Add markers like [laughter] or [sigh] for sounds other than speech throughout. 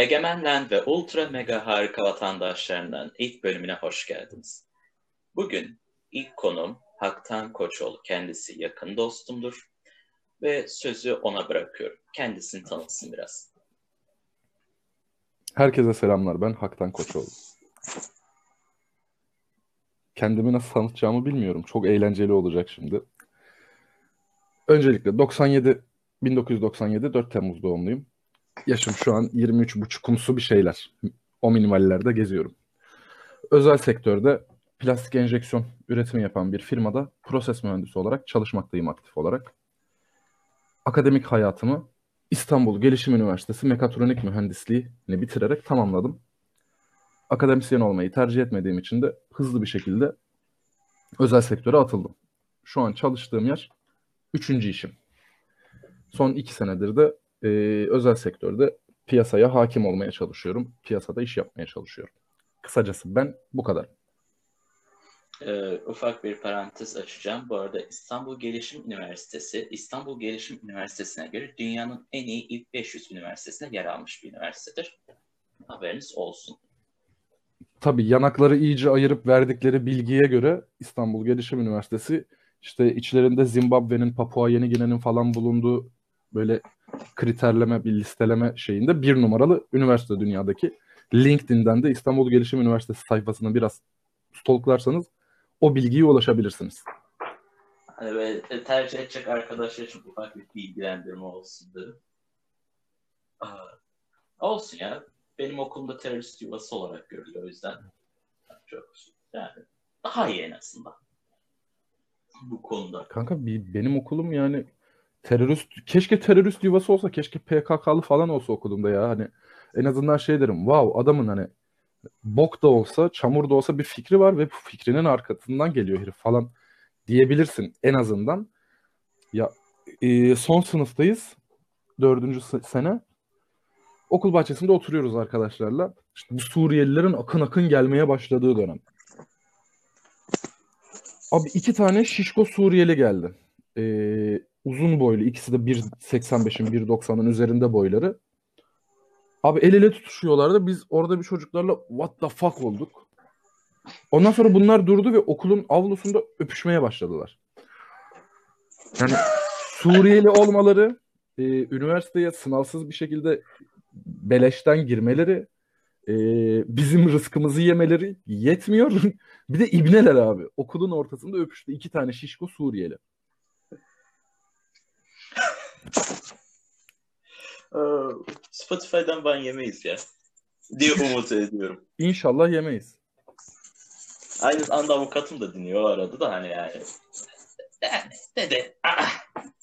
Egemenlen ve Ultra Mega Harika Vatandaşlarından ilk bölümüne hoş geldiniz. Bugün ilk konum Haktan Koçoğlu. Kendisi yakın dostumdur ve sözü ona bırakıyorum. Kendisini tanıtsın biraz. Herkese selamlar. Ben Haktan Koçoğlu. Kendimi nasıl tanıtacağımı bilmiyorum. Çok eğlenceli olacak şimdi. Öncelikle 97 1997 4 Temmuz doğumluyum. Yaşım şu an 23,5'umsu bir şeyler. O minimallerde geziyorum. Özel sektörde plastik enjeksiyon üretimi yapan bir firmada proses mühendisi olarak çalışmaktayım aktif olarak. Akademik hayatımı İstanbul Gelişim Üniversitesi Mekatronik Mühendisliğini bitirerek tamamladım. Akademisyen olmayı tercih etmediğim için de hızlı bir şekilde özel sektöre atıldım. Şu an çalıştığım yer üçüncü işim. Son iki senedir de e, özel sektörde piyasaya hakim olmaya çalışıyorum. Piyasada iş yapmaya çalışıyorum. Kısacası ben bu kadar. Ee, ufak bir parantez açacağım. Bu arada İstanbul Gelişim Üniversitesi, İstanbul Gelişim Üniversitesi'ne göre dünyanın en iyi ilk 500 üniversitesine yer almış bir üniversitedir. Haberiniz olsun. Tabii yanakları iyice ayırıp verdikleri bilgiye göre İstanbul Gelişim Üniversitesi işte içlerinde Zimbabwe'nin, Papua Yeni Gine'nin falan bulunduğu böyle kriterleme, bir listeleme şeyinde bir numaralı üniversite dünyadaki. LinkedIn'den de İstanbul Gelişim Üniversitesi sayfasını biraz stalklarsanız o bilgiye ulaşabilirsiniz. Hani böyle tercih edecek arkadaşlar için ufak bir bilgilendirme olsun dedim. Olsun ya. Benim okulumda terörist yuvası olarak görülüyor o yüzden. Çok yani daha iyi en azından bu konuda. Kanka bir, benim okulum yani terörist keşke terörist yuvası olsa keşke PKK'lı falan olsa okulumda ya hani en azından şey derim wow adamın hani bok da olsa çamur da olsa bir fikri var ve bu fikrinin arkasından geliyor herif falan diyebilirsin en azından. Ya e, son sınıftayız dördüncü sene okul bahçesinde oturuyoruz arkadaşlarla. İşte bu Suriyelilerin akın akın gelmeye başladığı dönem. Abi iki tane şişko Suriyeli geldi. Ee, uzun boylu. ikisi de 1.85'in 1.90'ın üzerinde boyları. Abi el ele tutuşuyorlardı. Biz orada bir çocuklarla what the fuck olduk. Ondan sonra bunlar durdu ve okulun avlusunda öpüşmeye başladılar. Yani Suriyeli olmaları, e, üniversiteye sınavsız bir şekilde beleşten girmeleri, e, bizim rızkımızı yemeleri yetmiyor. [laughs] bir de ibneler abi. Okulun ortasında öpüştü iki tane şişko Suriyeli. Spotify'dan ban yemeyiz ya. Diye umut [laughs] ediyorum. İnşallah yemeyiz. Aynı anda avukatım da dinliyor arada da hani yani. Dedi. Ah.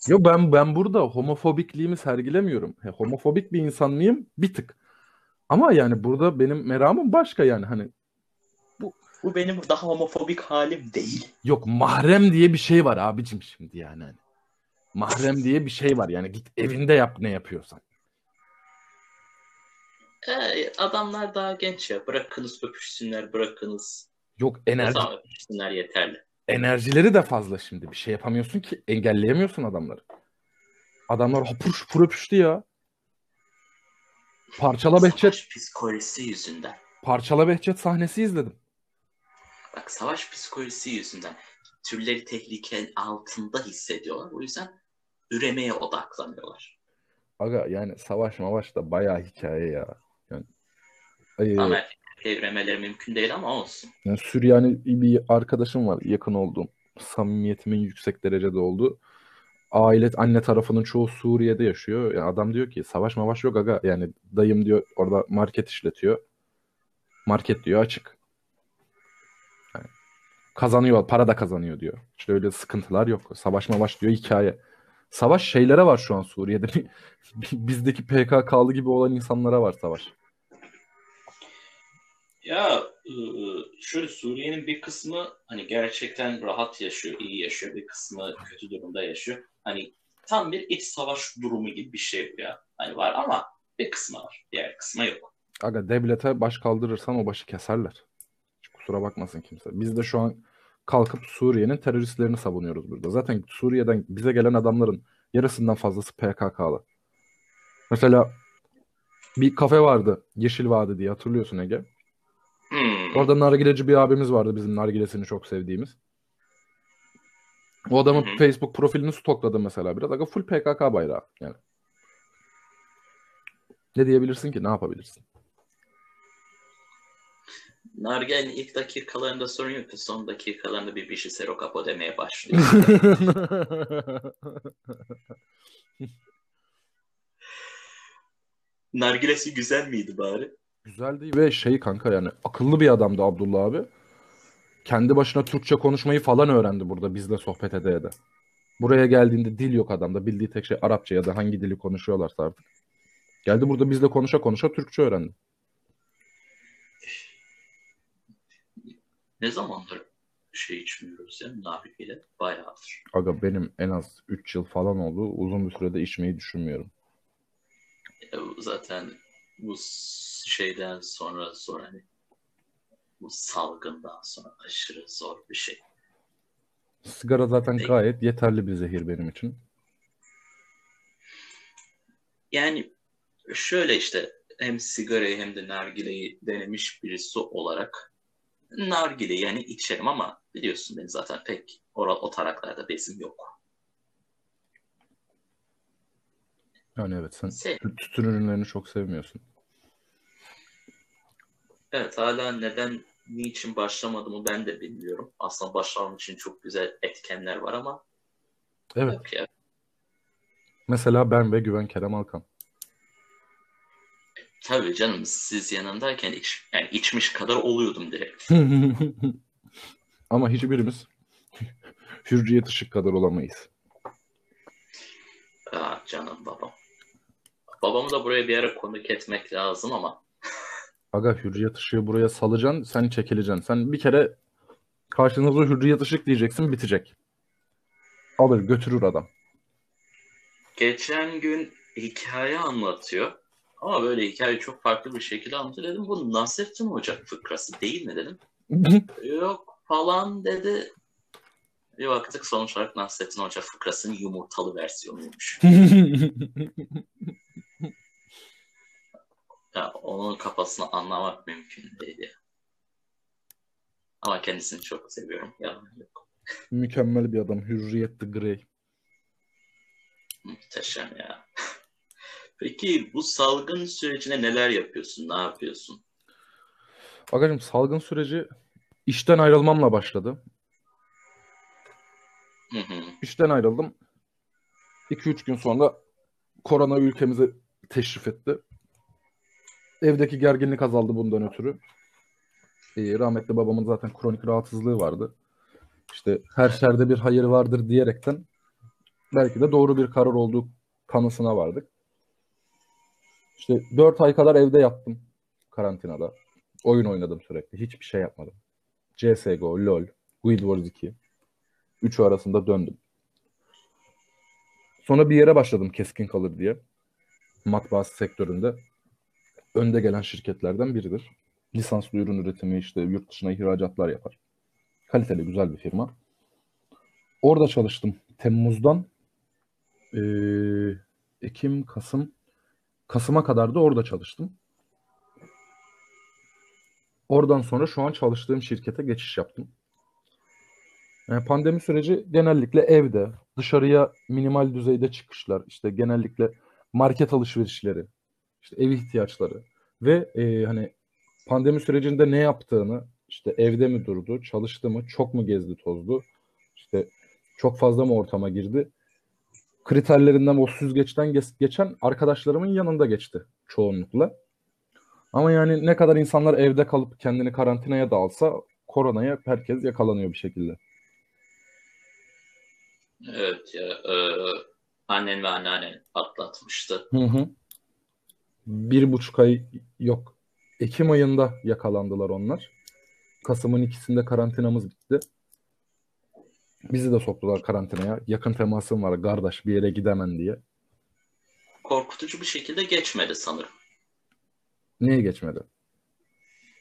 Yok ben ben burada homofobikliğimi sergilemiyorum. He, homofobik bir insan mıyım? Bir tık. Ama yani burada benim meramım başka yani hani bu bu benim daha homofobik halim değil. Yok mahrem diye bir şey var abicim şimdi yani. Hani. Mahrem diye bir şey var yani git evinde yap ne yapıyorsan. Ee, adamlar daha genç ya. Bırakınız öpüşsünler, bırakınız. Yok enerji. öpüşsünler yeterli. Enerjileri de fazla şimdi. Bir şey yapamıyorsun ki. Engelleyemiyorsun adamları. Adamlar hapur şupur öpüştü ya. Parçala savaş Behçet. Savaş psikolojisi yüzünden. Parçala Behçet sahnesi izledim. Bak savaş psikolojisi yüzünden türleri tehlikenin altında hissediyorlar. O yüzden üremeye odaklanıyorlar. Aga yani savaş mavaş da bayağı hikaye ya. Yani, e, ama üremeleri mümkün değil ama olsun. Yani Süryani bir arkadaşım var yakın olduğum. Samimiyetimin yüksek derecede olduğu. Aile, anne tarafının çoğu Suriye'de yaşıyor. Yani adam diyor ki savaş mavaş yok aga. Yani dayım diyor orada market işletiyor. Market diyor açık. Yani kazanıyor, para da kazanıyor diyor. İşte öyle sıkıntılar yok. Savaş mavaş diyor hikaye. Savaş şeylere var şu an Suriye'de. [laughs] Bizdeki PKK'lı gibi olan insanlara var savaş. Ya şöyle Suriye'nin bir kısmı hani gerçekten rahat yaşıyor, iyi yaşıyor. Bir kısmı kötü durumda yaşıyor. Hani tam bir iç savaş durumu gibi bir şey bu ya. Hani var ama bir kısmı var. Diğer kısmı yok. Aga devlete baş kaldırırsan o başı keserler. Kusura bakmasın kimse. Biz de şu an kalkıp Suriye'nin teröristlerini savunuyoruz burada. Zaten Suriye'den bize gelen adamların yarısından fazlası PKK'lı. Mesela Bir kafe vardı. Yeşil Vadi diye hatırlıyorsun Ege. Hmm. Orada nargileci bir abimiz vardı bizim nargilesini çok sevdiğimiz. O adamın Hı hı. Facebook profilini stokladım mesela biraz. Aga full PKK bayrağı yani. Ne diyebilirsin ki? Ne yapabilirsin? Nargel'in ilk dakikalarında sorun yok son dakikalarında bir bir şey Sero Capo demeye başlıyor. [laughs] Nargilesi güzel miydi bari? Güzeldi ve şey kanka yani akıllı bir adamdı Abdullah abi. Kendi başına Türkçe konuşmayı falan öğrendi burada bizle sohbet ede ede. Buraya geldiğinde dil yok adamda. Bildiği tek şey Arapça ya da hangi dili konuşuyorlarsa artık. Geldi burada bizle konuşa konuşa Türkçe öğrendi. Ne zamandır şey içmiyoruz ya nargile? Bayağıdır. Aga benim en az 3 yıl falan oldu. Uzun bir sürede içmeyi düşünmüyorum. Ya bu zaten bu şeyden sonra sonra hani bu salgından sonra aşırı zor bir şey. Sigara zaten Peki. gayet yeterli bir zehir benim için. Yani şöyle işte hem sigarayı hem de nargileyi denemiş birisi olarak nargile yani içerim ama biliyorsun beni zaten pek o, o taraklarda bezim yok. Yani evet sen Se- tü- tütün ürünlerini çok sevmiyorsun. evet hala neden niçin başlamadığımı ben de bilmiyorum. Aslında başlamam için çok güzel etkenler var ama Evet. yok ya. Mesela ben ve Güven Kerem Alkan. Tabii canım siz yanındayken iç, yani içmiş kadar oluyordum direkt. [laughs] Ama hiçbirimiz [laughs] Hürriyet Işık kadar olamayız. Aa, canım babam. Babamı da buraya bir ara konuk etmek lazım ama Aga Hürriyet Işık'ı buraya salacaksın, sen çekileceksin. Sen bir kere karşınıza Hürriyet Işık diyeceksin, bitecek. Alır götürür adam. geçen gün hikaye anlatıyor. Ama böyle hikaye çok farklı bir şekilde anlatıyor. Dedim bu Nasrettin Hoca fıkrası değil mi dedim. [laughs] Yok falan dedi. Bir baktık sonuç olarak Nasrettin Hoca fıkrasının yumurtalı versiyonuymuş. [laughs] Ya, onun kafasını anlamak mümkün değil ya. Ama kendisini çok seviyorum. Yalan yok. Mükemmel bir adam. Hürriyet the Grey. Muhteşem ya. [laughs] Peki bu salgın sürecine neler yapıyorsun? Ne yapıyorsun? Agacım salgın süreci işten ayrılmamla başladı. Hı hı. İşten ayrıldım. 2-3 gün sonra korona ülkemize teşrif etti. Evdeki gerginlik azaldı bundan ötürü. Ee, rahmetli babamın zaten kronik rahatsızlığı vardı. İşte her şerde bir hayır vardır diyerekten belki de doğru bir karar olduğu kanısına vardık. İşte 4 ay kadar evde yattım karantinada. Oyun oynadım sürekli. Hiçbir şey yapmadım. CSGO, LoL, Guild Wars 2. Üçü arasında döndüm. Sonra bir yere başladım keskin kalır diye. Matbaası sektöründe. Önde gelen şirketlerden biridir. Lisanslı ürün üretimi işte yurt dışına ihracatlar yapar. Kaliteli güzel bir firma. Orada çalıştım. Temmuz'dan eee, Ekim, Kasım Kasım'a kadar da orada çalıştım. Oradan sonra şu an çalıştığım şirkete geçiş yaptım. Yani pandemi süreci genellikle evde, dışarıya minimal düzeyde çıkışlar, işte genellikle market alışverişleri, işte ev ihtiyaçları ve e, hani pandemi sürecinde ne yaptığını, işte evde mi durdu, çalıştı mı, çok mu gezdi tozdu, işte çok fazla mı ortama girdi, kriterlerinden o süzgeçten geç- geçen arkadaşlarımın yanında geçti çoğunlukla. Ama yani ne kadar insanlar evde kalıp kendini karantinaya da alsa koronaya herkes yakalanıyor bir şekilde. Evet ya. E, annen ve anneannen atlatmıştı. Hı hı. Bir buçuk ay yok. Ekim ayında yakalandılar onlar. Kasım'ın ikisinde karantinamız bitti. Bizi de soktular karantinaya. Yakın temasım var kardeş bir yere gidemem diye. Korkutucu bir şekilde geçmedi sanırım. Niye geçmedi?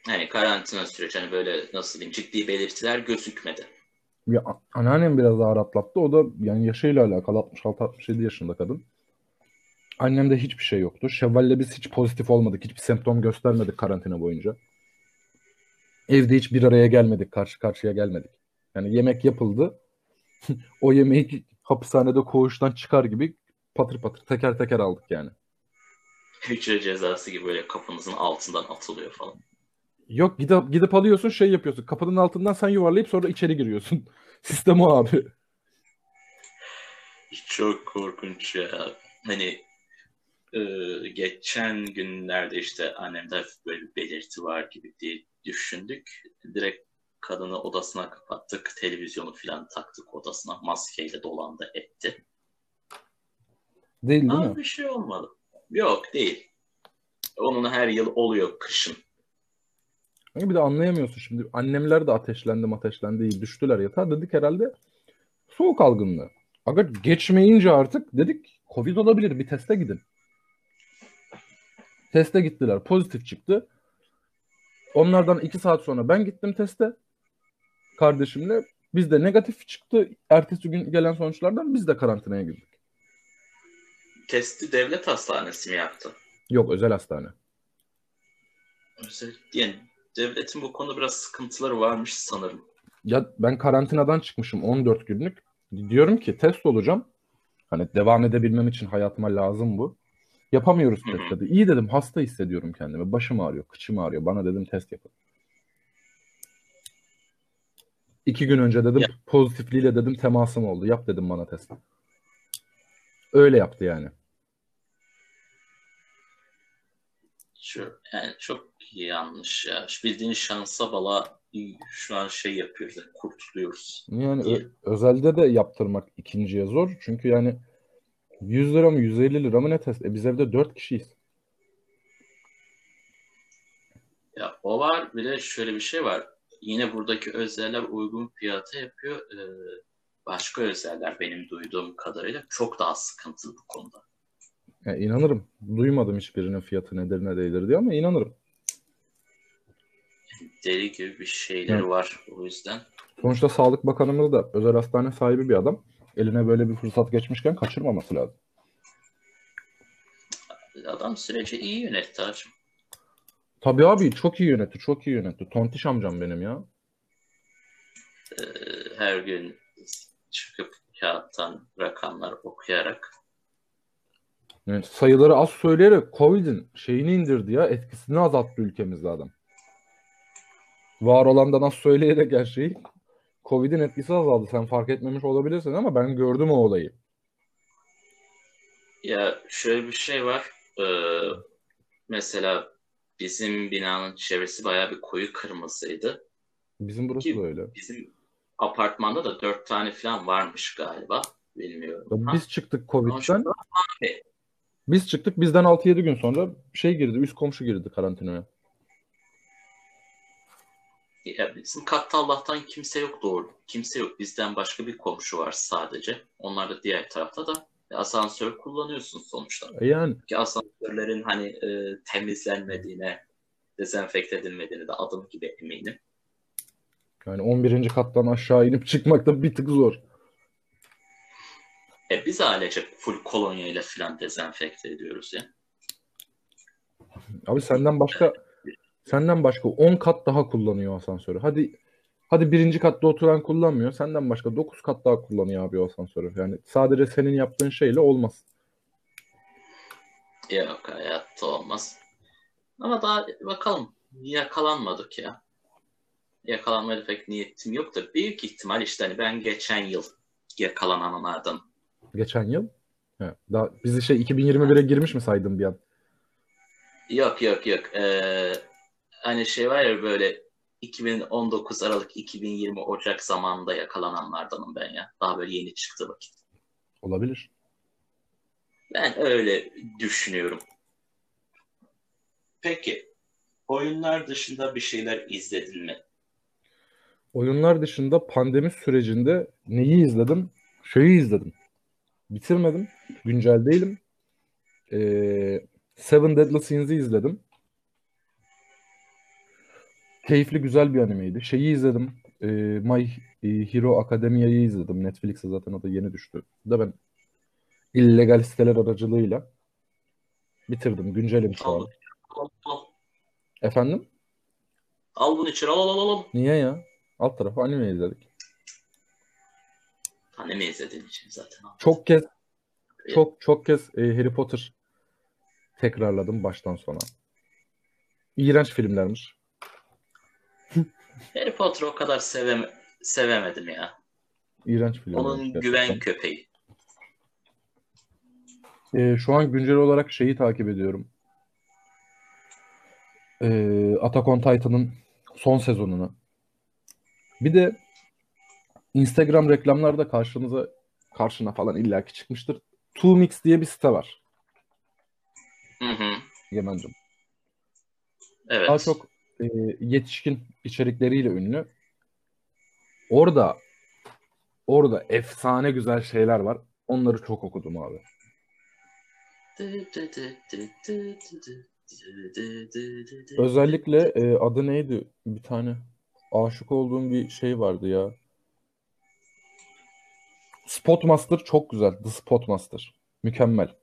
Yani karantina süreci hani böyle nasıl diyeyim ciddi belirtiler gözükmedi. Ya, anneannem biraz ağır atlattı. O da yani yaşıyla alakalı 66-67 yaşında kadın. Annemde hiçbir şey yoktu. Şevval'le biz hiç pozitif olmadık. Hiçbir semptom göstermedik karantina boyunca. Evde hiç bir araya gelmedik. Karşı karşıya gelmedik. Yani yemek yapıldı. [laughs] o yemeği hapishanede koğuştan çıkar gibi patır patır teker teker aldık yani. Hücre cezası gibi böyle kapınızın altından atılıyor falan. Yok gidip, gidip alıyorsun şey yapıyorsun. Kapının altından sen yuvarlayıp sonra içeri giriyorsun. [laughs] Sistem o abi. Çok korkunç ya. Hani e, geçen günlerde işte annemde böyle bir belirti var gibi diye düşündük. Direkt kadını odasına kapattık. Televizyonu falan taktık odasına. Maskeyle dolandı etti. Değil değil Ama mi? bir şey olmadı. Yok değil. Onun her yıl oluyor kışın. Bir de anlayamıyorsun şimdi. Annemler de ateşlendi ateşlendi düştüler yatağa. Dedik herhalde soğuk algınlığı. Aga geçmeyince artık dedik Covid olabilir bir teste gidin. Teste gittiler. Pozitif çıktı. Onlardan iki saat sonra ben gittim teste. Kardeşimle. Bizde negatif çıktı. Ertesi gün gelen sonuçlardan biz de karantinaya girdik. Testi devlet hastanesi mi yaptı? Yok özel hastane. Özel, yani devletin bu konuda biraz sıkıntıları varmış sanırım. Ya ben karantinadan çıkmışım 14 günlük. Diyorum ki test olacağım. Hani devam edebilmem için hayatıma lazım bu. Yapamıyoruz test dedi. İyi dedim hasta hissediyorum kendimi. Başım ağrıyor, kıçım ağrıyor. Bana dedim test yapın. İki gün önce dedim Ya. pozitifliğiyle dedim temasım oldu. Yap dedim bana test. Öyle yaptı yani. Şu, yani çok yanlış ya. Şu bildiğin şansa bala şu an şey yapıyoruz. kurtuluyoruz. Yani ö- özelde de yaptırmak ikinciye zor. Çünkü yani 100 lira mı 150 lira mı ne test? E biz evde 4 kişiyiz. Ya o var. Bir de şöyle bir şey var. Yine buradaki özeller uygun fiyata yapıyor. Ee, başka özeller benim duyduğum kadarıyla çok daha sıkıntılı bu konuda. Ya inanırım. Duymadım hiçbirinin fiyatı nedir ne değildir diye ama inanırım. Deli gibi bir şeyleri Hı. var o yüzden. Sonuçta Sağlık Bakanımız da özel hastane sahibi bir adam. Eline böyle bir fırsat geçmişken kaçırmaması lazım. Adam süreci iyi yönetti hacım. Tabii abi çok iyi yönetti, çok iyi yönetti. Tontiş amcam benim ya. Ee, her gün çıkıp kağıttan rakamlar okuyarak sayıları az söyleyerek Covid'in şeyini indirdi ya, etkisini azalttı ülkemizde adam. Var olandan az söyleyerek her şeyi Covid'in etkisi azaldı. Sen fark etmemiş olabilirsin ama ben gördüm o olayı. Ya şöyle bir şey var. Ee, mesela bizim binanın çevresi bayağı bir koyu kırmızıydı. Bizim burası Ki da öyle. bizim apartmanda da dört tane falan varmış galiba. Bilmiyorum. Ya Ha? Biz çıktık Covid'den. Biz çıktık. Bizden 6-7 gün sonra şey girdi. Üst komşu girdi karantinaya. Ya bizim katta Allah'tan kimse yok doğru. Kimse yok. Bizden başka bir komşu var sadece. Onlar da diğer tarafta da asansör kullanıyorsun sonuçta. E yani Ki asansörlerin hani e, temizlenmediğine, dezenfekte edilmediğine de adım gibi eminim. yani 11. kattan aşağı inip çıkmak da bir tık zor. E biz ailece full kolonya ile falan dezenfekte ediyoruz ya. Abi senden başka senden başka 10 kat daha kullanıyor asansörü. Hadi hadi birinci katta oturan kullanmıyor. Senden başka 9 kat daha kullanıyor abi o asansörü. Yani sadece senin yaptığın şeyle olmaz. Yok hayatta olmaz. Ama daha bakalım yakalanmadık ya. Yakalanmaya pek niyetim yok da büyük ihtimal işte hani ben geçen yıl yakalananlardan. Geçen yıl. He, daha bizi şey 2021'e girmiş mi saydın bir an? Yok yok yok. Ee, hani şey var ya böyle 2019 Aralık 2020 Ocak zamanında yakalananlardanım ben ya. Daha böyle yeni çıktı vakit. Olabilir. Ben öyle düşünüyorum. Peki oyunlar dışında bir şeyler izledin mi? Oyunlar dışında pandemi sürecinde neyi izledim? Şeyi izledim. Bitirmedim. Güncel değilim. Ee, Seven Deadly Sins'i izledim. Keyifli güzel bir animeydi. Şeyi izledim. Ee, My Hero Academia'yı izledim. Netflix'e zaten o da yeni düştü. Da ben illegal siteler aracılığıyla Bitirdim. Güncelim şu an. Efendim? Al bunu içeri al al al al. Niye ya? Alt tarafı anime izledik. Anime izlediğin için zaten. Çok kez çok çok kez e, Harry Potter tekrarladım baştan sona. İğrenç filmlermiş. Harry Potter'ı o kadar sevem sevemedim ya. İğrenç filmlermiş Onun gerçekten. güven köpeği. E, şu an güncel olarak şeyi takip ediyorum. E, Attack on Titan'ın son sezonunu. Bir de Instagram reklamlarda karşınıza karşına falan illaki çıkmıştır. Two Mix diye bir site var. Hı hı. Yemencim. Evet. Daha çok e, yetişkin içerikleriyle ünlü. Orada orada efsane güzel şeyler var. Onları çok okudum abi. Özellikle e, adı neydi? Bir tane aşık olduğum bir şey vardı ya. Spotmaster çok güzel. The Spotmaster. Mükemmel.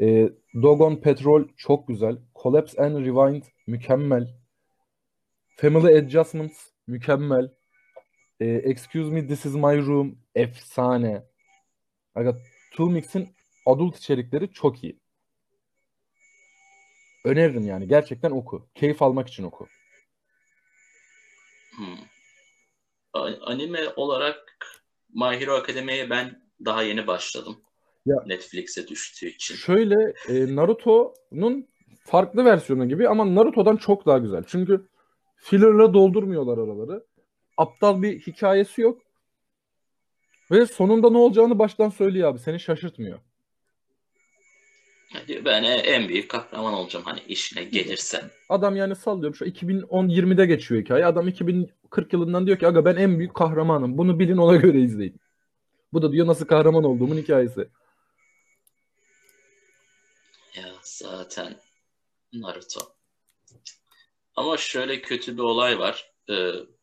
E, Dogon Petrol çok güzel. Collapse and Rewind mükemmel. Family Adjustments mükemmel. E, Excuse Me This Is My Room efsane. Aga, Two Mix'in adult içerikleri çok iyi. Öneririm yani. Gerçekten oku. Keyif almak için oku. Hmm. Anime olarak My Hero Academy'ye ben daha yeni başladım. Ya- Netflix'e düştüğü için. Şöyle e, Naruto'nun farklı versiyonu gibi ama Naruto'dan çok daha güzel. Çünkü filler'la doldurmuyorlar araları. Aptal bir hikayesi yok. Ve sonunda ne olacağını baştan söylüyor abi. Seni şaşırtmıyor. Diyor, Ben en büyük kahraman olacağım hani işine gelirse. Adam yani sallıyorum şu 2010-20'de geçiyor hikaye. Adam 2040 yılından diyor ki aga ben en büyük kahramanım. Bunu bilin ona göre izleyin. Bu da diyor nasıl kahraman olduğumun hikayesi. Ya zaten Naruto. Ama şöyle kötü bir olay var e,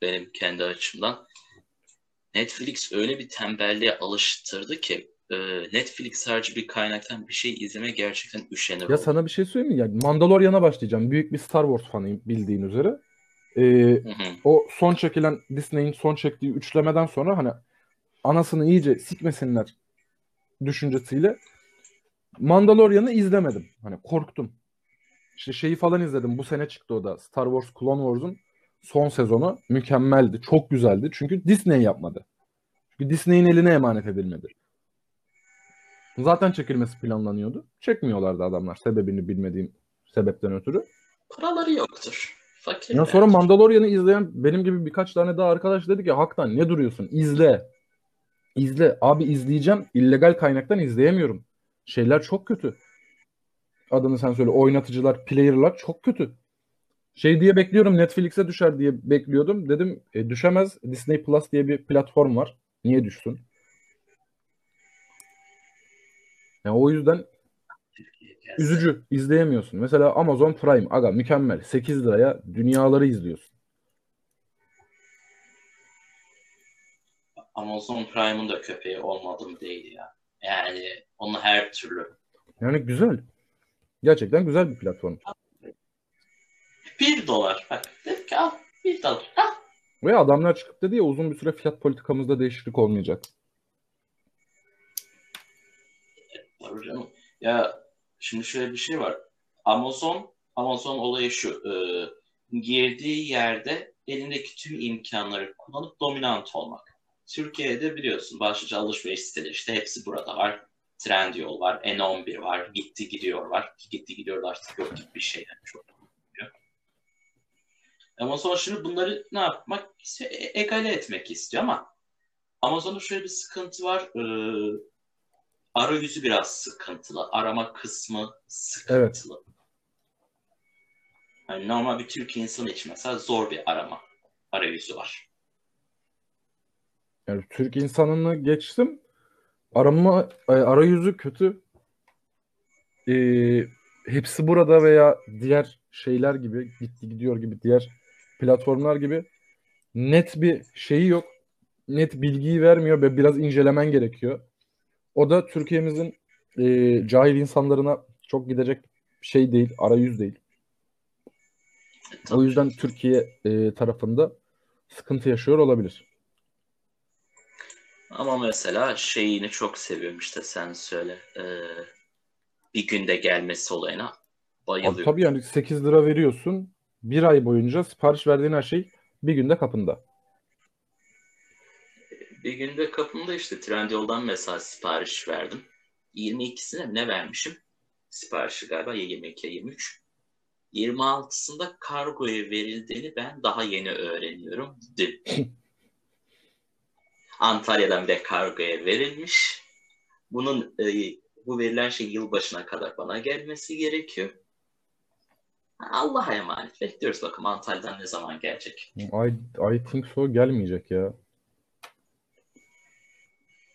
benim kendi açımdan. Netflix öyle bir tembelliğe alıştırdı ki e, Netflix harici bir kaynaktan bir şey izleme gerçekten üşenir Ya sana bir şey söyleyeyim mi? Yani Mandalorian'a başlayacağım. Büyük bir Star Wars fanıyım bildiğin üzere. Ee, Hı hı. o son çekilen Disney'in son çektiği üçlemeden sonra hani anasını iyice sikmesinler düşüncesiyle Mandalorian'ı izlemedim. Hani korktum. İşte şeyi falan izledim. Bu sene çıktı o da. Star Wars Clone Wars'un son sezonu mükemmeldi. Çok güzeldi. Çünkü Disney yapmadı. Çünkü Disney'in eline emanet edilmedi. Zaten çekilmesi planlanıyordu. Çekmiyorlardı adamlar sebebini bilmediğim sebepten ötürü. Paraları yoktur. Fakir Ya sonra Mandalorian'ı izleyen benim gibi birkaç tane daha arkadaş dedi ki haktan ne duruyorsun? İzle. İzle. Abi izleyeceğim. İllegal kaynaktan izleyemiyorum. Şeyler çok kötü. Adını sen söyle. Oynatıcılar, player'lar çok kötü. Şey diye bekliyorum Netflix'e düşer diye bekliyordum. Dedim e, düşemez. Disney Plus diye bir platform var. Niye düşsün? Ya o yüzden üzücü. izleyemiyorsun. Mesela Amazon Prime. Aga mükemmel. 8 liraya dünyaları izliyorsun. Amazon Prime'ın da köpeği olmadım değil ya. Yani onu her türlü. Yani güzel. Gerçekten güzel bir platform. Bir dolar. Bak dedim ki al bir dolar. Al. Ve adamlar çıkıp dedi ya uzun bir süre fiyat politikamızda değişiklik olmayacak. Canım. Ya şimdi şöyle bir şey var. Amazon Amazon olayı şu. e, girdiği yerde elindeki tüm imkanları kullanıp dominant olmak. Türkiye'de biliyorsun başlıca alışveriş siteleri işte hepsi burada var. Trendyol var, N11 var, gitti gidiyor var. Gitti gidiyor artık yok gibi bir şeyden çok. oluyor. Amazon şimdi bunları ne yapmak istiyor? E- egale etmek istiyor ama Amazon'da şöyle bir sıkıntı var. Ee, arayüzü biraz sıkıntılı. Arama kısmı sıkıntılı. Yani normal bir Türk insanı için mesela zor bir arama arayüzü var. Yani Türk insanını geçtim. Arama arayüzü kötü. E, hepsi burada veya diğer şeyler gibi gitti gidiyor gibi diğer platformlar gibi net bir şeyi yok. Net bilgiyi vermiyor ve biraz incelemen gerekiyor. O da Türkiye'mizin e, cahil insanlarına çok gidecek şey değil, arayüz değil. O yüzden Türkiye e, tarafında sıkıntı yaşıyor olabilir. Ama mesela şeyini çok seviyorum işte sen söyle. Ee, bir günde gelmesi olayına Abi bayılıyorum. tabii yani 8 lira veriyorsun. Bir ay boyunca sipariş verdiğin her şey bir günde kapında. Bir günde kapımda işte Trendyol'dan mesela sipariş verdim. 22'sine mi ne vermişim? Siparişi galiba ya 22 ya 23. 26'sında kargoya verildiğini ben daha yeni öğreniyorum. Dün. [laughs] Antalya'dan bir de kargoya verilmiş. Bunun e, bu verilen şey yılbaşına kadar bana gelmesi gerekiyor. Allah'a emanet. Bekliyoruz bakalım Antalya'dan ne zaman gelecek. I, I think so gelmeyecek ya.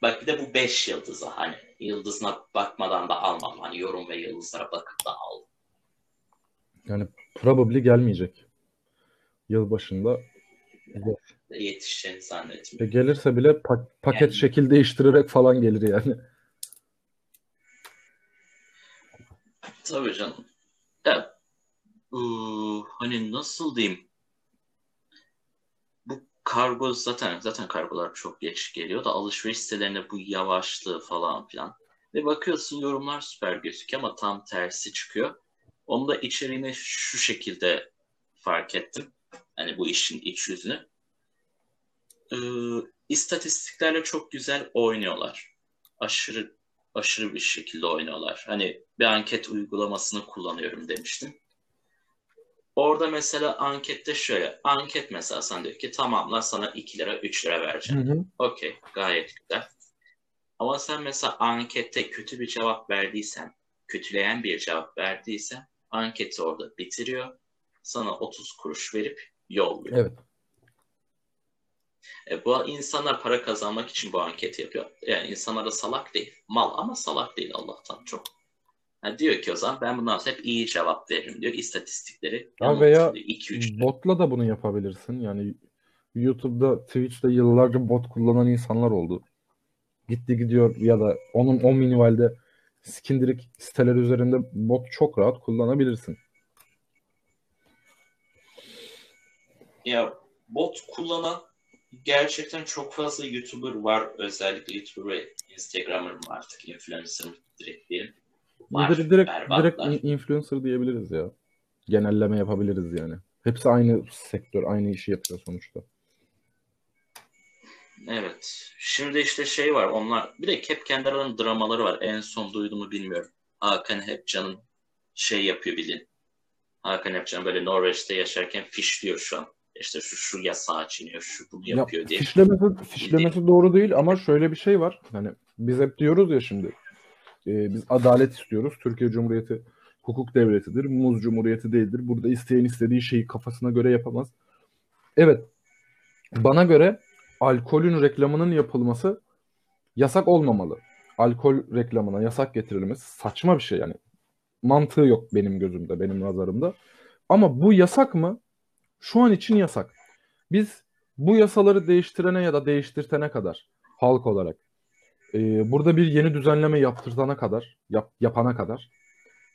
Bak bir de bu 5 yıldızı hani yıldızına bakmadan da almam. Hani yorum ve yıldızlara bakıp da al. Yani probably gelmeyecek. Yılbaşında. Yetişeceğini E zannetmiyorum. gelirse bile pa- paket Yani- şekil değiştirerek falan gelir yani. Tabii canım. Ya, ıı, hani nasıl diyeyim? Bu kargo zaten zaten kargolar çok geç geliyor da alışveriş sitelerinde bu yavaşlığı falan filan. Ve bakıyorsun yorumlar süper gözüküyor ama tam tersi çıkıyor. Onu da içeriğini şu şekilde fark ettim. Hani bu işin iç yüzünü. Ee, istatistiklerle çok güzel oynuyorlar. Aşırı aşırı bir şekilde oynuyorlar. Hani bir anket uygulamasını kullanıyorum demiştim. Orada mesela ankette şöyle. Anket mesela sana diyor ki tamamla sana 2 lira 3 lira vereceğim. Okey gayet güzel. Ama sen mesela ankette kötü bir cevap verdiysen, kötüleyen bir cevap verdiysen anketi orada bitiriyor. Sana 30 kuruş verip yolluyor. Evet. E, bu insanlar para kazanmak için bu anketi yapıyor. Yani insanlar da salak değil. Mal ama salak değil Allah'tan çok. Ha, diyor ki o zaman ben bundan sonra hep iyi cevap veririm diyor. İstatistikleri Ya veya. 2-3 botla da bunu yapabilirsin. Yani YouTube'da, Twitch'te yıllarca bot kullanan insanlar oldu. Gitti gidiyor ya da onun o minimalde skindirik siteler üzerinde bot çok rahat kullanabilirsin. Ya bot kullanan gerçekten çok fazla YouTuber var. Özellikle YouTuber ve Instagramer mı artık influencer mı direkt diyelim. Var. Direkt, direkt, berbatlar. direkt in- influencer diyebiliriz ya. Genelleme yapabiliriz yani. Hepsi aynı sektör, aynı işi yapıyor sonuçta. Evet. Şimdi işte şey var. Onlar bir de hep kendi aralarında dramaları var. En son duyduğumu bilmiyorum. Hakan Hepcan'ın şey yapıyor bilin. Hakan Hepcan böyle Norveç'te yaşarken fişliyor şu an. İşte şu şu yasağı çiğniyor, şu bunu Ya yapıyor diye. fişlemesi, fişlemesi doğru değil ama şöyle bir şey var. Hani biz hep diyoruz ya şimdi. e, biz adalet istiyoruz. Türkiye Cumhuriyeti hukuk devletidir. Muz Cumhuriyeti değildir. Burada isteyen istediği şeyi kafasına göre yapamaz. Evet. Bana göre alkolün reklamının yapılması yasak olmamalı. Alkol reklamına yasak getirilmesi saçma bir şey yani. Mantığı yok benim gözümde, benim nazarımda. Ama bu yasak mı? Şu an için yasak. Biz bu yasaları değiştirene ya da değiştirtene kadar halk olarak e, burada bir yeni düzenleme yaptırtana kadar, yap- yapana kadar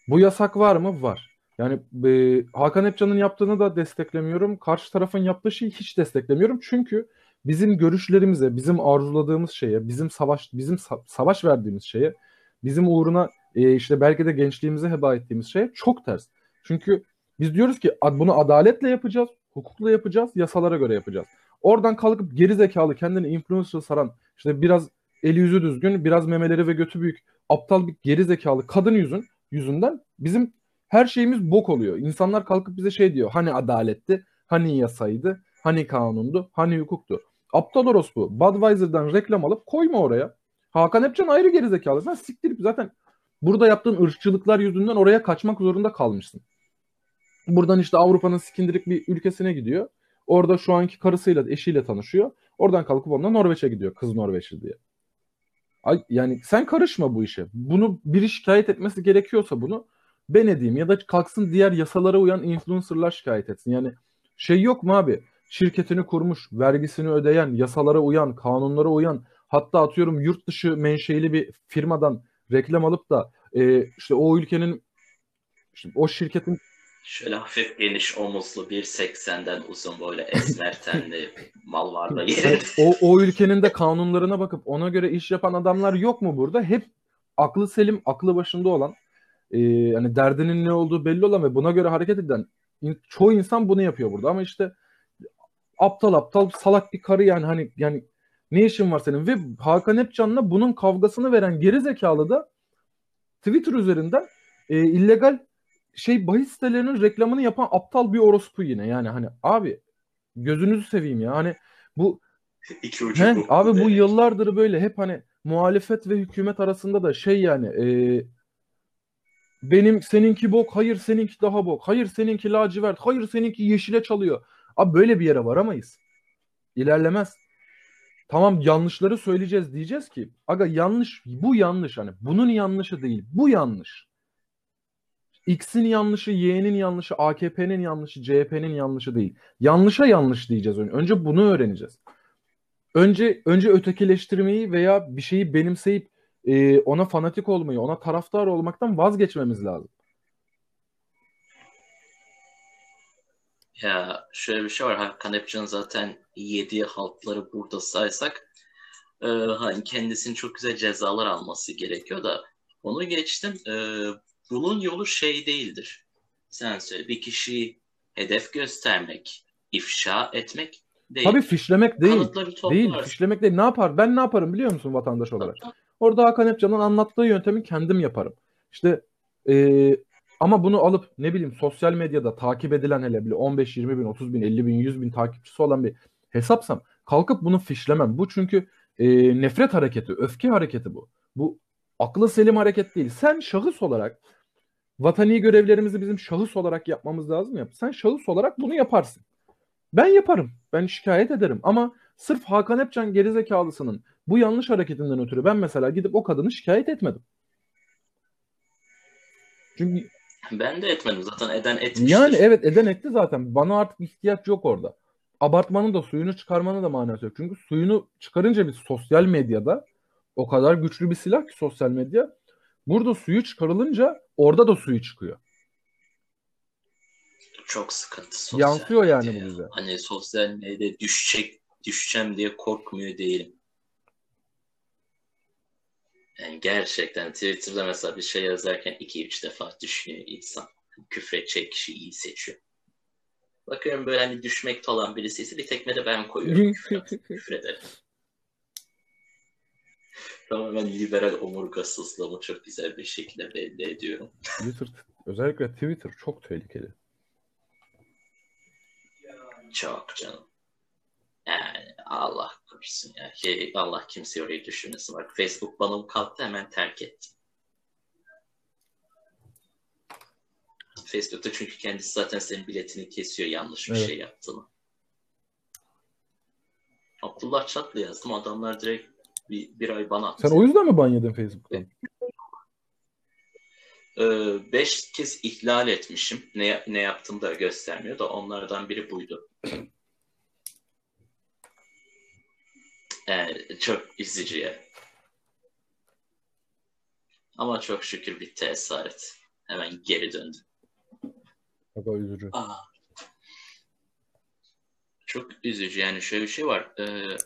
bu yasak var mı? Var. Yani e, Hakan Epcan'ın yaptığını da desteklemiyorum. Karşı tarafın yaptığı şeyi hiç desteklemiyorum. Çünkü bizim görüşlerimize, bizim arzuladığımız şeye, bizim savaş bizim sa- savaş verdiğimiz şeye, bizim uğruna e, işte belki de gençliğimize heba ettiğimiz şeye çok ters. Çünkü biz diyoruz ki bunu adaletle yapacağız, hukukla yapacağız, yasalara göre yapacağız. Oradan kalkıp geri zekalı kendini influencer saran, işte biraz eli yüzü düzgün, biraz memeleri ve götü büyük, aptal bir geri zekalı kadın yüzün yüzünden bizim her şeyimiz bok oluyor. İnsanlar kalkıp bize şey diyor. Hani adaletti, hani yasaydı, hani kanundu, hani hukuktu. Aptal orospu. Budweiser'dan reklam alıp koyma oraya. Hakan Epcan ayrı gerizekalı. Sen siktirip zaten burada yaptığın ırkçılıklar yüzünden oraya kaçmak zorunda kalmışsın. Buradan işte Avrupa'nın sikindirik bir ülkesine gidiyor. Orada şu anki karısıyla, eşiyle tanışıyor. Oradan kalkıp onunla Norveç'e gidiyor. Kız Norveçli diye. Yani sen karışma bu işe. Bunu biri şikayet etmesi gerekiyorsa bunu ben edeyim ya da kalksın diğer yasalara uyan influencerlar şikayet etsin. Yani şey yok mu abi? Şirketini kurmuş, vergisini ödeyen, yasalara uyan, kanunlara uyan, hatta atıyorum yurt dışı menşeili bir firmadan reklam alıp da e, işte o ülkenin Şimdi o şirketin Şöyle hafif geniş omuzlu 1.80'den uzun böyle esmer tenli mal var da yerinde. o, o ülkenin de kanunlarına bakıp ona göre iş yapan adamlar yok mu burada? Hep aklı selim, aklı başında olan, e, hani derdinin ne olduğu belli olan ve buna göre hareket eden in- çoğu insan bunu yapıyor burada. Ama işte aptal aptal salak bir karı yani hani yani ne işin var senin? Ve Hakan Epcan'la bunun kavgasını veren geri zekalı da Twitter üzerinden e, illegal şey bahis sitelerinin reklamını yapan aptal bir orospu yine. Yani hani abi gözünüzü seveyim ya. Hani bu [laughs] İki ucu He, bu. abi bu Evet. yıllardır böyle hep hani muhalefet ve hükümet arasında da şey yani e, benim seninki bok, hayır seninki daha bok, hayır seninki lacivert, hayır seninki yeşile çalıyor. Abi böyle bir yere varamayız. İlerlemez. Tamam yanlışları söyleyeceğiz diyeceğiz ki aga yanlış bu yanlış hani bunun yanlışı değil bu yanlış. X'in yanlışı, Y'nin yanlışı, AKP'nin yanlışı, CHP'nin yanlışı değil. Yanlışa yanlış diyeceğiz önce. Önce bunu öğreneceğiz. Önce önce ötekileştirmeyi veya bir şeyi benimseyip e, ona fanatik olmayı, ona taraftar olmaktan vazgeçmemiz lazım. Ya şöyle bir şey var. Hakan Epcan zaten yediği haltları burada saysak e, hani kendisinin çok güzel cezalar alması gerekiyor da onu geçtim. E, bunun yolu şey değildir. Sen söyle bir kişiyi hedef göstermek, ifşa etmek değil. Tabii fişlemek değil. Değil, fişlemek değil. Ne yapar? Ben ne yaparım biliyor musun vatandaş olarak? Orada Hakan Epcan'ın anlattığı yöntemi kendim yaparım. İşte e, ama bunu alıp ne bileyim sosyal medyada takip edilen hele bile 15, 20 bin, 30 bin, 50 bin, 100 bin takipçisi olan bir hesapsam kalkıp bunu fişlemem. Bu çünkü e, nefret hareketi, öfke hareketi bu. Bu aklı selim hareket değil. Sen şahıs olarak vatani görevlerimizi bizim şahıs olarak yapmamız lazım ya. Sen şahıs olarak bunu yaparsın. Ben yaparım. Ben şikayet ederim. Ama sırf Hakan Epcan gerizekalısının bu yanlış hareketinden ötürü ben mesela gidip o kadını şikayet etmedim. Çünkü Ben de etmedim zaten eden etmiştir. yani evet eden etti zaten. Bana artık ihtiyaç yok orada. Abartmanın da suyunu çıkarmanın da manası yok. Çünkü suyunu çıkarınca bir sosyal medyada o kadar güçlü bir silah ki sosyal medya. Burada suyu çıkarılınca orada da suyu çıkıyor. Çok sıkıntı sosyal Yansıyor yani medya bu bize. Hani sosyal medyada düşecek, düşeceğim diye korkmuyor değilim. Yani gerçekten Twitter'da mesela bir şey yazarken iki üç defa düşünüyor insan. Küfredecek kişiyi iyi seçiyor. Bakıyorum böyle hani düşmekte olan birisi ise bir tekme de ben koyuyorum [laughs] küfür. Tamamen liberal omurgasızlığımı çok güzel bir şekilde belli ediyorum. Twitter, özellikle Twitter çok tehlikeli. Çok canım. Yani Allah korusun ya. Şey, Allah kimseyi oraya düşürmesin. Bak Facebook banım kalktı hemen terk ettim. Facebook'ta çünkü kendisi zaten senin biletini kesiyor yanlış bir Evet. şey yaptığını. Abdullah Çatlı yazdım. Adamlar direkt bir, bir ay bana attı. Sen o yüzden mi ban yedin Facebook'tan? Ee, beş kez ihlal etmişim. Ne, ne yaptığımı da göstermiyor da onlardan biri buydu. Yani çok üzücü ya. Ama çok şükür bitti esaret. Hemen geri döndüm. Bak o üzücü. Aa. Çok üzücü yani şöyle bir şey var. Ee,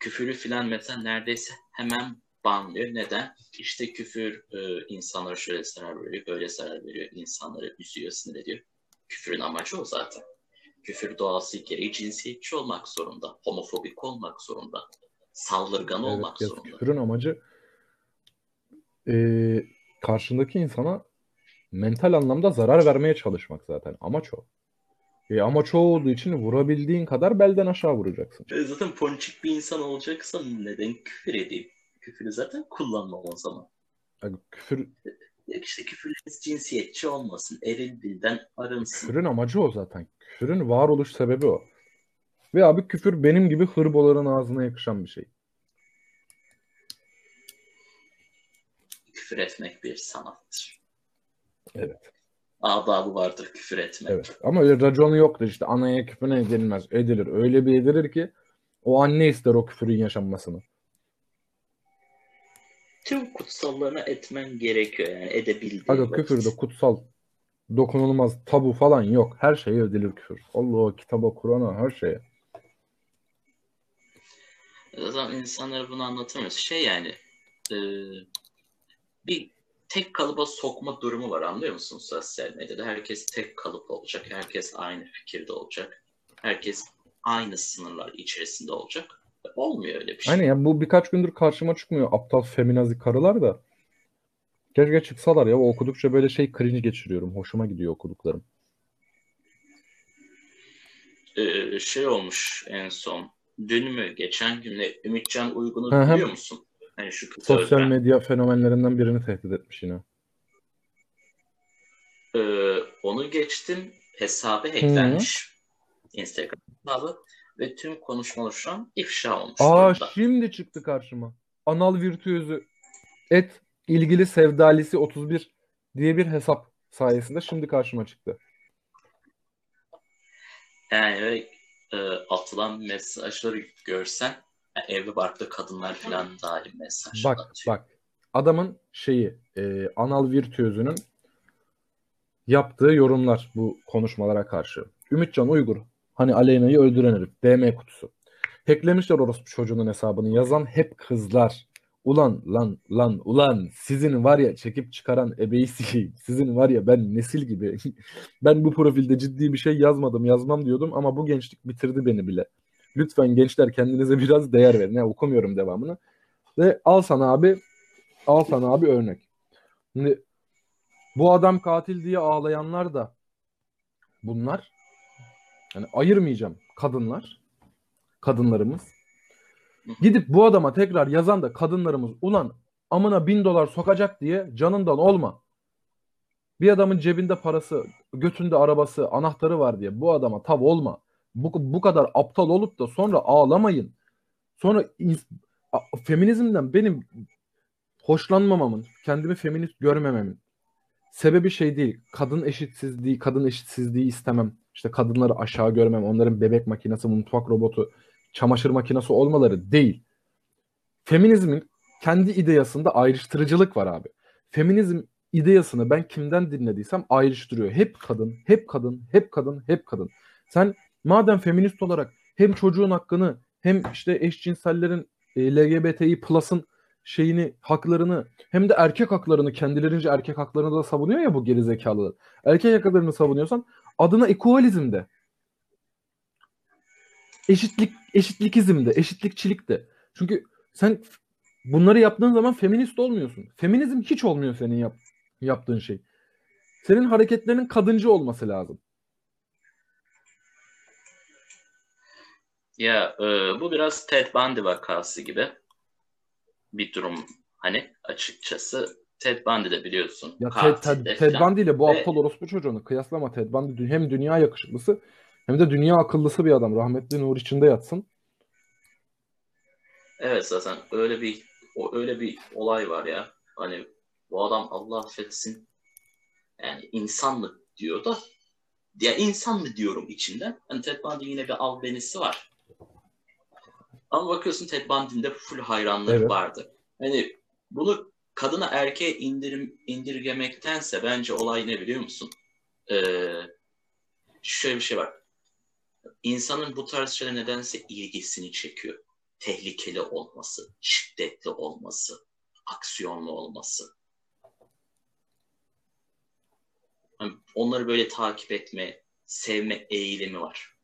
küfürü filan mesela neredeyse hemen banlıyor. Neden? İşte küfür e, insanlara şöyle zarar veriyor, böyle zarar veriyor. insanları üzüyor, sinir ediyor. Küfürün amacı o zaten. Küfür doğası gereği cinsiyetçi olmak zorunda. Homofobik olmak zorunda. Saldırgan Evet, olmak zorunda. küfürün amacı eee, karşındaki insana mental anlamda zarar vermeye çalışmak zaten. Amaç o. E, amaç o olduğu için vurabildiğin kadar belden aşağı vuracaksın. E, Zaten ponçik bir insan olacaksam neden küfür edeyim? Küfürü zaten kullanmam o zaman. Yani küfür, Ya işte küfürleriniz cinsiyetçi olmasın. Eril dilden arınsın. küfürün amacı o zaten. Küfürün varoluş sebebi o. Ve abi küfür benim gibi hırboların ağzına yakışan bir şey. Küfür etmek bir sanattır. Evet. Adabı vardır küfür etmek. Evet. Ama öyle raconu yoktur işte. Anaya küfür edilmez. Edilir. Öyle bir edilir ki o anne ister o küfürün yaşanmasını. Tüm kutsallarına etmen gerekiyor yani edebildiğin Aga küfür de kutsal dokunulmaz tabu falan yok. Her şeye edilir küfür. Allah kitaba, Kur'an'a, her şeye. Zaten insanlara bunu anlatamıyoruz. Şey yani e, bir tek kalıba sokma durumu var anlıyor musun sosyal medyada? Herkes tek kalıp olacak. Herkes aynı fikirde olacak. Herkes aynı sınırlar içerisinde olacak. Olmuyor öyle bir şey. Aynen ya bu birkaç gündür karşıma çıkmıyor aptal feminazi karılar da. Keşke çıksalar ya. Okudukça böyle şey cringe geçiriyorum. Hoşuma gidiyor okuduklarım. Ee, şey olmuş en son. Dün mü geçen günde Ümitcan Uygun'u biliyor musun? Hani şu kısa Sosyal öldüren. medya fenomenlerinden birini tehdit etmiş yine. Ee, onu geçtim. Hesabı hacklenmiş. Instagram hesabı. Ve tüm konuşmalar şu an ifşa olmuş Aa durumda. şimdi çıktı karşıma. Anal virtüözü et ilgili sevdalisi 31 diye bir hesap sayesinde şimdi karşıma çıktı. Yani e, atılan mesajları görsen yani evli barklı kadınlar falan dahil mesaj Bak atıyor. bak adamın şeyi e, anal virtüözünün yaptığı yorumlar bu konuşmalara karşı. Ümitcan Uygur hani Aleyna'yı öldüren herif DM kutusu. Hacklemişler orospu çocuğunun hesabını yazan hep kızlar. Ulan lan lan ulan sizin var ya çekip çıkaran ebeyi. Sizin var ya ben nesil gibi. [laughs] ben bu profilde ciddi bir şey yazmadım yazmam diyordum ama bu gençlik bitirdi beni bile. Lütfen gençler kendinize biraz değer verin. Ya okumuyorum devamını. Ve al sana abi al sana abi örnek. Şimdi bu adam katil diye ağlayanlar da bunlar. Yani ayırmayacağım kadınlar. Kadınlarımız. Gidip bu adama tekrar yazan da kadınlarımız ulan amına bin dolar sokacak diye canından olma. Bir adamın cebinde parası, götünde arabası, anahtarı var diye bu adama tav olma. Bu, bu kadar aptal olup da sonra ağlamayın. Sonra feminizmden benim hoşlanmamamın, kendimi feminist görmememin sebebi şey değil. Kadın eşitsizliği, kadın eşitsizliği istemem. İşte kadınları aşağı görmem, onların bebek makinesi, mutfak robotu, çamaşır makinesi olmaları değil. Feminizmin kendi ideyasında ayrıştırıcılık var abi. Feminizm ideyasını ben kimden dinlediysem ayrıştırıyor. Hep kadın, hep kadın, hep kadın, hep kadın. Sen madem feminist olarak hem çocuğun hakkını hem işte eşcinsellerin e, LGBTİ plus'ın şeyini, haklarını hem de erkek haklarını kendilerince erkek haklarını da savunuyor ya bu gerizekalılar. Erkek haklarını savunuyorsan adına equalizm de. Eşitlik, eşitlikizm de, eşitlikçilik de. Çünkü sen bunları yaptığın zaman feminist olmuyorsun. Feminizm hiç olmuyor senin yap, yaptığın şey. Senin hareketlerinin kadıncı olması lazım. Ya e, bu biraz Ted Bundy vakası gibi bir durum hani açıkçası. Ted Bundy de biliyorsun. Ya Ted, Ted, Ted. Bundy ile bu Ve- aptal orospu çocuğunu kıyaslama. Ted Bundy hem dünya yakışıklısı hem de dünya akıllısı bir adam. Rahmetli nur içinde yatsın. Evet zaten öyle bir o öyle bir olay var ya. Hani bu adam Allah affetsin yani insanlık diyor da ya insan mı diyorum içinden. Hani Ted Bundy yine bir albenisi var. Ama bakıyorsun Ted Bundy'nin de full hayranları Evet. vardı. Hani bunu kadına erkeğe indirim, indirgemektense bence olay ne biliyor musun? Ee, şöyle bir şey var. İnsanın bu tarz şeylere nedense ilgisini çekiyor tehlikeli olması, şiddetli olması, aksiyonlu olması. Yani onları böyle takip etme, sevme eğilimi var.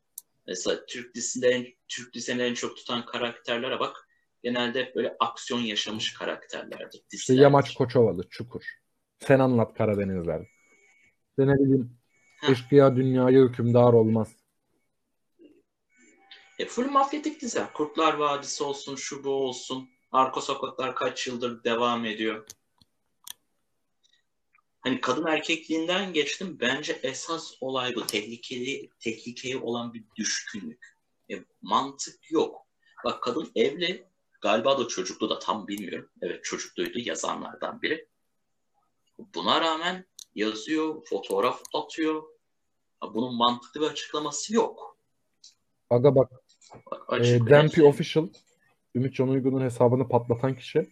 Mesela Türk dizisinde en, Türk dizisinde en çok tutan karakterlere bak. Genelde hep böyle aksiyon yaşamış karakterlerdir. İşte dizilerdir. Yamaç Koçovalı, Çukur. Sen anlat Karadenizler. İşte ne bileyim Heh. eşkıya dünyaya hükümdar olmaz. E, full mafyatik dizi. Kurtlar Vadisi olsun, şu bu olsun. Arka Sokaklar kaç yıldır devam ediyor. Hani kadın erkekliğinden geçtim. Bence esas olay bu. Tehlikeli, tehlikeye olan bir düşkünlük. E, mantık yok. Bak kadın evli. Galiba da çocuklu da tam bilmiyorum. Evet çocukluydu yazanlardan biri. Buna rağmen yazıyor, fotoğraf atıyor. Bunun mantıklı bir açıklaması yok. Aga bak e, açık ve Dempi. Official Ümit Can Uygun'un hesabını patlatan kişi.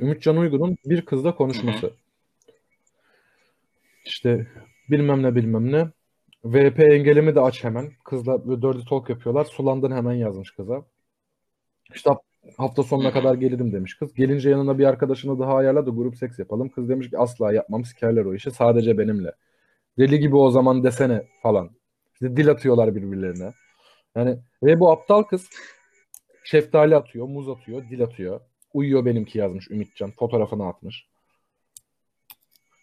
Ümit Can Uygun'un bir kızla konuşması. İşte bilmem ne bilmem ne. VP engelimi de aç hemen. Kızla dirty talk yapıyorlar. Sulandın hemen yazmış kıza. İşte hafta sonuna kadar gelirim demiş kız. Gelince yanına bir arkadaşını daha ayarla da grup seks yapalım. Kız demiş ki asla yapmam sikerler o işi sadece benimle. Deli gibi o zaman desene falan. İşte dil atıyorlar birbirlerine. Yani ve bu aptal kız şeftali atıyor, muz atıyor, dil atıyor. Uyuyor benimki yazmış Ümitcan. Fotoğrafını atmış.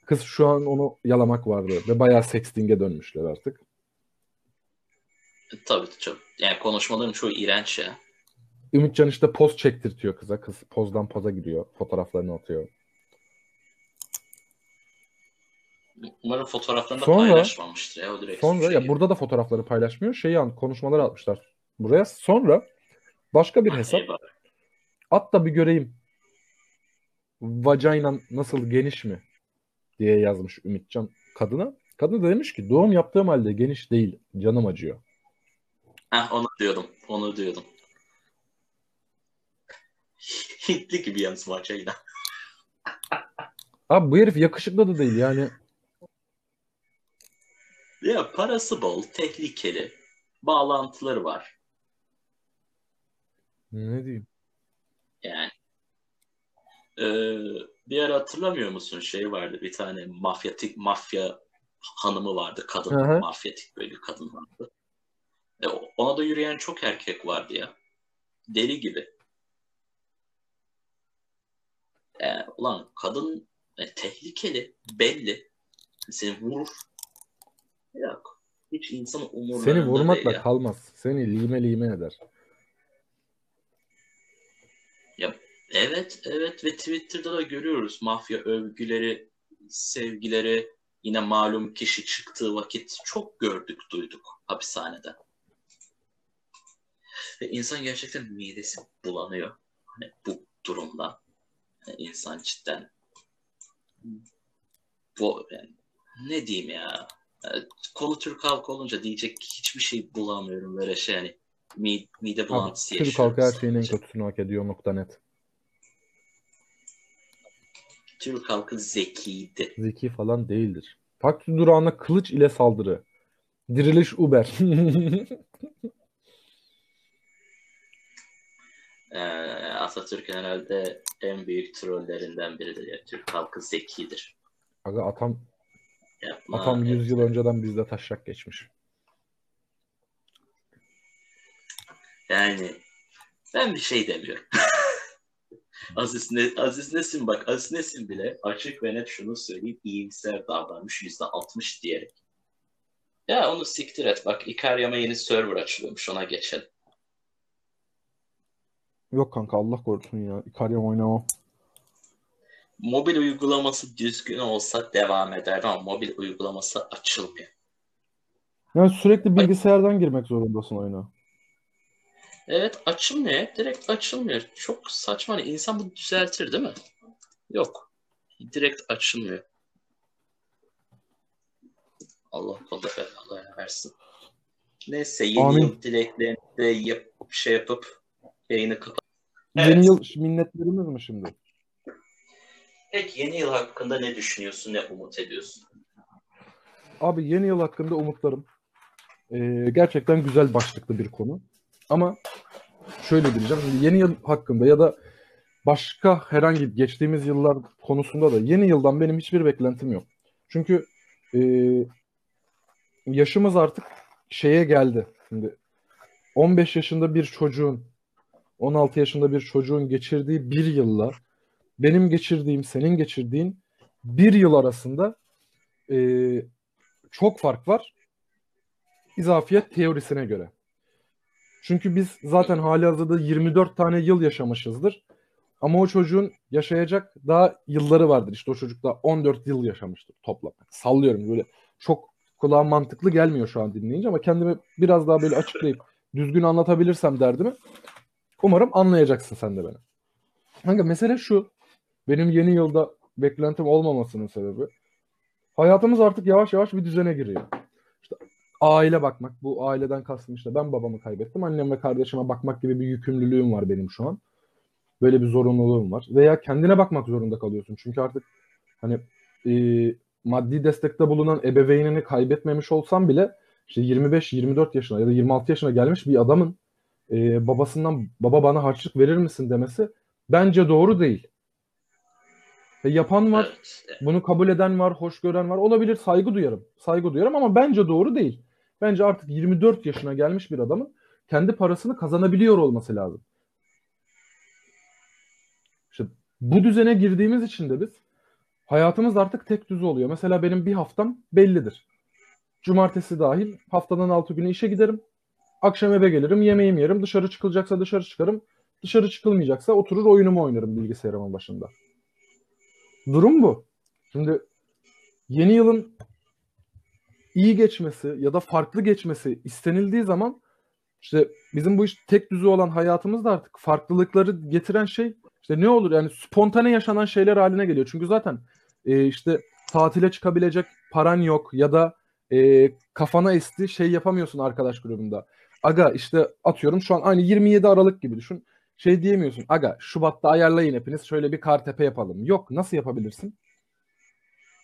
Kız şu an onu yalamak vardı ve bayağı sexting'e dönmüşler artık. Tabii çok. Yani konuşmaların çoğu iğrenç ya. Ümitcan işte poz çektirtiyor kıza. Kız pozdan poza gidiyor. Fotoğraflarını atıyor. Umarım fotoğraflarını da Sonra- paylaşmamıştır ya. O direkt Sonra ya burada da fotoğrafları paylaşmıyor. Şeyi an konuşmalar atmışlar buraya. Sonra başka bir hesap Eyvah. at da bir göreyim. Vagina nasıl geniş mi diye yazmış Ümitcan kadına. Kadın da demiş ki doğum yaptığım halde geniş değil. Canım acıyor. Heh, onu diyordum. Onu diyordum. [laughs] Hintli gibi yalnız vagina. Abi bu herif yakışıklı da değil yani. Ya parası bol, tehlikeli. Bağlantıları var. Ne diyeyim? Yani. Ee, bir ara hatırlamıyor musun şey vardı bir tane mafyatik mafya hanımı vardı kadın Hı hı. mafyatik böyle kadın vardı. E, ona da yürüyen çok erkek vardı ya. Deli gibi. E, ulan kadın e, tehlikeli belli. Seni vurur. Yok. Hiç insanın umurlarında Seni değil vurmakla ya. kalmaz. Seni lime lime eder. Evet, evet ve Twitter'da da görüyoruz mafya övgüleri, sevgileri. Yine malum kişi çıktığı vakit çok gördük, duyduk hapishanede. Ve insan gerçekten midesi bulanıyor. Hani bu durumda. Yani insan cidden bu yani ne diyeyim ya Yani konu Türk halkı olunca diyecek hiçbir şey bulamıyorum böyle şey hani mide, mide Abi, bulantısı Türk yaşıyorum halkı her şeyin en kötüsünü hak ediyor nokta net. Türk halkı zekiydi. Zeki falan değildir. Taksi durağına kılıç ile saldırı. Diriliş Uber. [laughs] Ee, Atatürk'ün herhalde en büyük trollerinden biridir. Ya. Türk halkı zekidir. Aga atam Yapma, atam 100 yıl etme. önceden bizde taşak geçmiş. Yani ben bir şey demiyorum. [laughs] Aziz, ne, Aziz Nesin bak Aziz Nesin bile açık ve net şunu söyleyip iyimser davranmış yüzde altmış diyerek. Ya onu siktir et bak Ikaryam'a yeni server açılıyormuş ona geçelim. Yok kanka Allah korusun ya. İkaryam oynamam. Mobil uygulaması düzgün olsa devam ederdi ama mobil uygulaması açılmıyor. Yani sürekli bilgisayardan girmek zorundasın oyuna. Evet açılmıyor. Direkt açılmıyor. Çok saçma. Hani insan bunu düzeltir değil mi? Yok. Direkt açılmıyor. Allah kolla belalarını versin. Neyse yeni Amin. yıl dileklerini de yap, şey yapıp yayını kapat. Yeni Evet. yıl minnetlerimiz mi şimdi? Peki yeni yıl hakkında ne düşünüyorsun, ne umut ediyorsun? Abi yeni yıl hakkında umutlarım. Ee, gerçekten güzel başlıklı bir konu. Ama şöyle diyeceğim. Yeni yıl hakkında ya da başka herhangi geçtiğimiz yıllar konusunda da yeni yıldan benim hiçbir beklentim yok. Çünkü e, yaşımız artık şeye geldi. Şimdi 15 yaşında bir çocuğun 16 yaşında bir çocuğun geçirdiği bir yılla benim geçirdiğim, senin geçirdiğin bir yıl arasında e, çok fark var. İzafiyet teorisine göre. Çünkü biz zaten hali hazırda 24 tane yıl yaşamışızdır. Ama o çocuğun yaşayacak daha yılları vardır. İşte o çocuk da 14 yıl yaşamıştır toplam. Sallıyorum böyle çok kulağa mantıklı gelmiyor şu an dinleyince ama kendimi biraz daha böyle açıklayıp [laughs] düzgün anlatabilirsem derdimi umarım anlayacaksın sen de beni. Kanka mesele şu. Benim yeni yılda beklentim olmamasının sebebi hayatımız artık yavaş yavaş bir düzene giriyor. İşte aile bakmak. Bu aileden kastım işte ben babamı kaybettim. Annem ve kardeşime bakmak gibi bir yükümlülüğüm var benim şu an. Böyle bir zorunluluğum var. Veya kendine bakmak zorunda kalıyorsun. Çünkü artık hani e, maddi destekte bulunan ebeveynini kaybetmemiş olsam bile işte 25-24 yaşına ya da 26 yaşına gelmiş bir adamın e, babasından baba bana harçlık verir misin demesi bence doğru değil. E, yapan var, bunu kabul eden var, hoş gören var. Olabilir, saygı duyarım. Saygı duyarım ama bence doğru değil. Bence artık 24 yaşına gelmiş bir adamın kendi parasını kazanabiliyor olması lazım. İşte bu düzene girdiğimiz için de biz hayatımız artık tek düze oluyor. Mesela benim bir haftam bellidir. Cumartesi dahil haftadan 6 günü işe giderim. Akşam eve gelirim, yemeğimi yerim. Dışarı çıkılacaksa dışarı çıkarım. Dışarı çıkılmayacaksa oturur oyunumu oynarım bilgisayarımın başında. Durum bu. Şimdi yeni yılın iyi geçmesi ya da farklı geçmesi istenildiği zaman işte bizim bu iş tek düze olan hayatımızda artık farklılıkları getiren şey işte ne olur yani spontane yaşanan şeyler haline geliyor. Çünkü zaten e, işte tatile çıkabilecek paran yok ya da e, kafana esti şey yapamıyorsun arkadaş grubunda. Aga işte atıyorum şu an aynı 27 Aralık gibi düşün. Şey diyemiyorsun. Aga Şubat'ta ayarlayın hepiniz şöyle bir Kartepe yapalım. Yok nasıl yapabilirsin?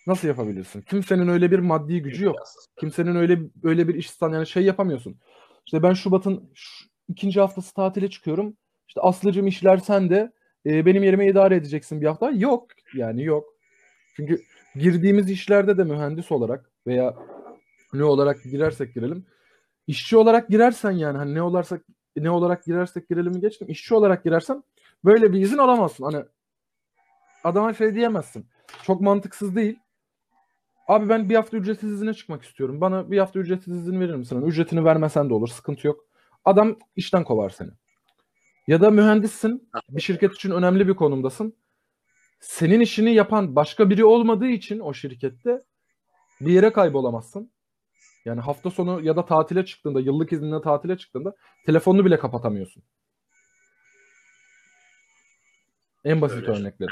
Nasıl yapabilirsin? Kimsenin öyle bir maddi gücü yok. Kimsenin öyle öyle bir iş yani şey yapamıyorsun. İşte ben Şubat'ın şu- ikinci haftası tatile çıkıyorum. İşte Aslıcığım işler sende. E, benim yerime idare edeceksin bir hafta. Yok yani yok. Çünkü girdiğimiz işlerde de mühendis olarak veya ne olarak girersek girelim. işçi olarak girersen yani hani ne olarsak ne olarak girersek girelim geçtim. İşçi olarak girersen böyle bir izin alamazsın. Hani adama şey diyemezsin. Çok mantıksız değil. Abi ben bir hafta ücretsiz izine çıkmak istiyorum. Bana bir hafta ücretsiz izin verir misin? Hani ücretini vermesen de olur. Sıkıntı yok. Adam işten kovar seni. Ya da mühendissin. Bir şirket için önemli bir konumdasın. Senin işini yapan başka biri olmadığı için o şirkette bir yere kaybolamazsın. Yani hafta sonu ya da tatile çıktığında, yıllık iznine tatile çıktığında telefonunu bile kapatamıyorsun. En basit Öyle. örnekleri.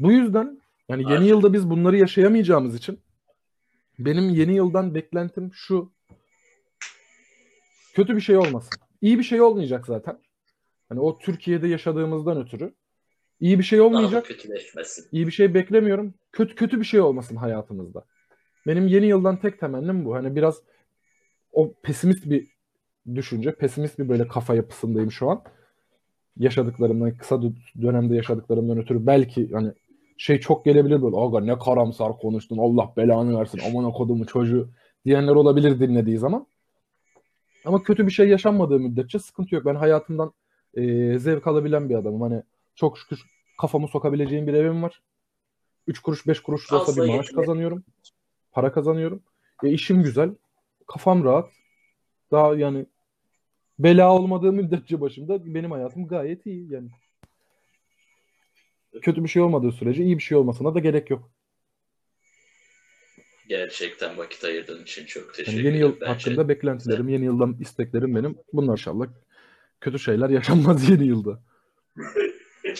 Bu yüzden yani yeni yılda biz bunları yaşayamayacağımız için benim yeni yıldan beklentim şu. Kötü bir şey olmasın. İyi bir şey olmayacak zaten. Hani o Türkiye'de yaşadığımızdan ötürü. İyi bir şey olmayacak. kötüleşmesin. İyi bir şey beklemiyorum. Kötü kötü bir şey olmasın hayatımızda. Benim yeni yıldan tek temennim bu. Hani biraz o pesimist bir düşünce, pesimist bir böyle kafa yapısındayım şu an. Yaşadıklarımdan, kısa dö- dönemde yaşadıklarımdan ötürü belki hani şey çok gelebilir böyle. Aga ne karamsar konuştun. Allah belanı versin. Aman kodumu çocuğu diyenler olabilir dinlediği zaman. Ama kötü bir şey yaşanmadığı müddetçe sıkıntı yok. Ben hayatımdan eee, zevk alabilen bir adamım. Hani çok şükür kafamı sokabileceğim bir evim var. 3 kuruş 5 kuruş olsa bir maaş yetmiyor. kazanıyorum. Para kazanıyorum. E, işim güzel. Kafam rahat. Daha yani bela olmadığı müddetçe başımda benim hayatım gayet iyi yani. Kötü bir şey olmadığı sürece iyi bir şey olmasına da gerek yok. Gerçekten vakit ayırdığın için çok Yani teşekkür yeni ederim. yıl Bence hakkında beklentilerim, yeni yıldan isteklerim benim. Bunlar inşallah kötü şeyler yaşanmaz [laughs] yeni yılda. [laughs]